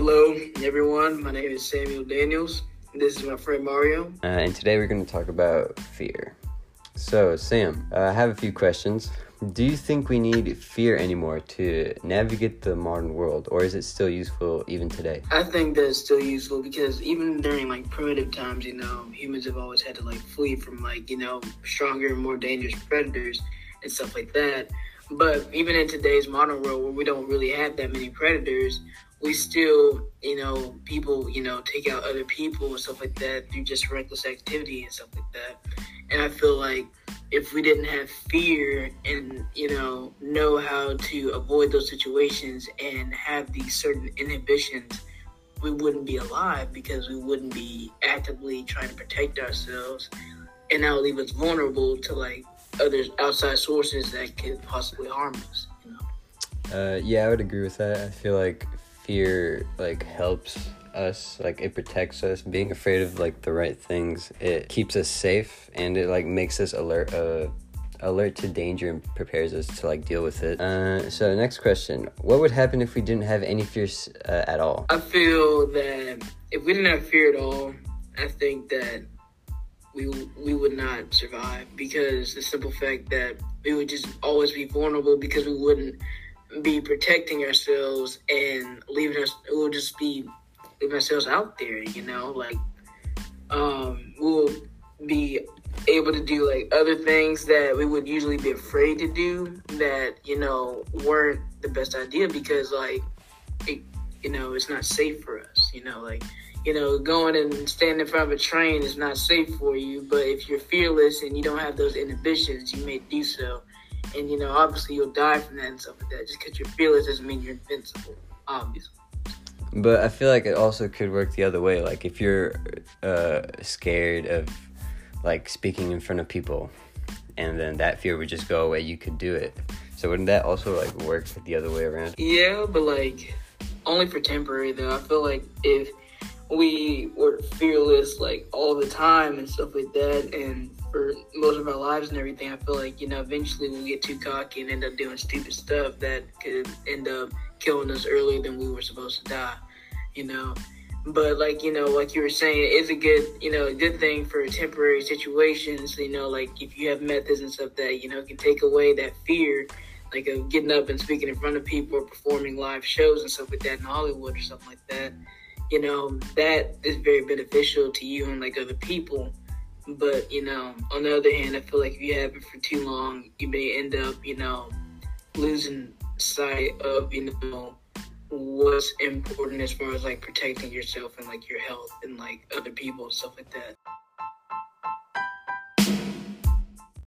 Hello, everyone. My name is Samuel Daniels. This is my friend Mario. Uh, and today we're going to talk about fear. So, Sam, uh, I have a few questions. Do you think we need fear anymore to navigate the modern world, or is it still useful even today? I think that it's still useful because even during like primitive times, you know, humans have always had to like flee from like, you know, stronger and more dangerous predators and stuff like that. But even in today's modern world where we don't really have that many predators, we still, you know, people, you know, take out other people and stuff like that through just reckless activity and stuff like that. And I feel like if we didn't have fear and you know know how to avoid those situations and have these certain inhibitions we wouldn't be alive because we wouldn't be actively trying to protect ourselves and that would leave us vulnerable to like other outside sources that could possibly harm us you know uh, yeah i would agree with that i feel like fear like helps us like it protects us. Being afraid of like the right things it keeps us safe and it like makes us alert uh alert to danger and prepares us to like deal with it. Uh so next question. What would happen if we didn't have any fears uh, at all? I feel that if we didn't have fear at all i think that we we would not survive because the simple fact that we would just always be vulnerable because we wouldn't be protecting ourselves and leaving us would just be leave ourselves out there, you know, like um, we'll be able to do like other things that we would usually be afraid to do that you know weren't the best idea because like it, you know it's not safe for us you know? Like you know going and standing in front of a train is not safe for you but if you're fearless and you don't have those inhibitions you may do so and you know obviously you'll die from that and stuff like that just because you're fearless doesn't mean you're invincible obviously but I feel like it also could work the other way. Like if you're uh, scared of like speaking in front of people, and then that fear would just go away, you could do it. So wouldn't that also like work the other way around? Yeah, but like only for temporary though. I feel like if we were fearless like all the time and stuff like that, and for most of our lives and everything, I feel like you know eventually we'll get too cocky and end up doing stupid stuff that could end up killing us earlier than we were supposed to die, you know. But like you know, like you were saying, it's a good you know a good thing for temporary situations. You know, like if you have methods and stuff that you know can take away that fear, like of getting up and speaking in front of people or performing live shows and stuff like that in Hollywood or something like that. You know, that is very beneficial to you and like other people. But you know, on the other hand, I feel like if you have it for too long, you may end up, you know, losing sight of you know what's important as far as like protecting yourself and like your health and like other people and stuff like that.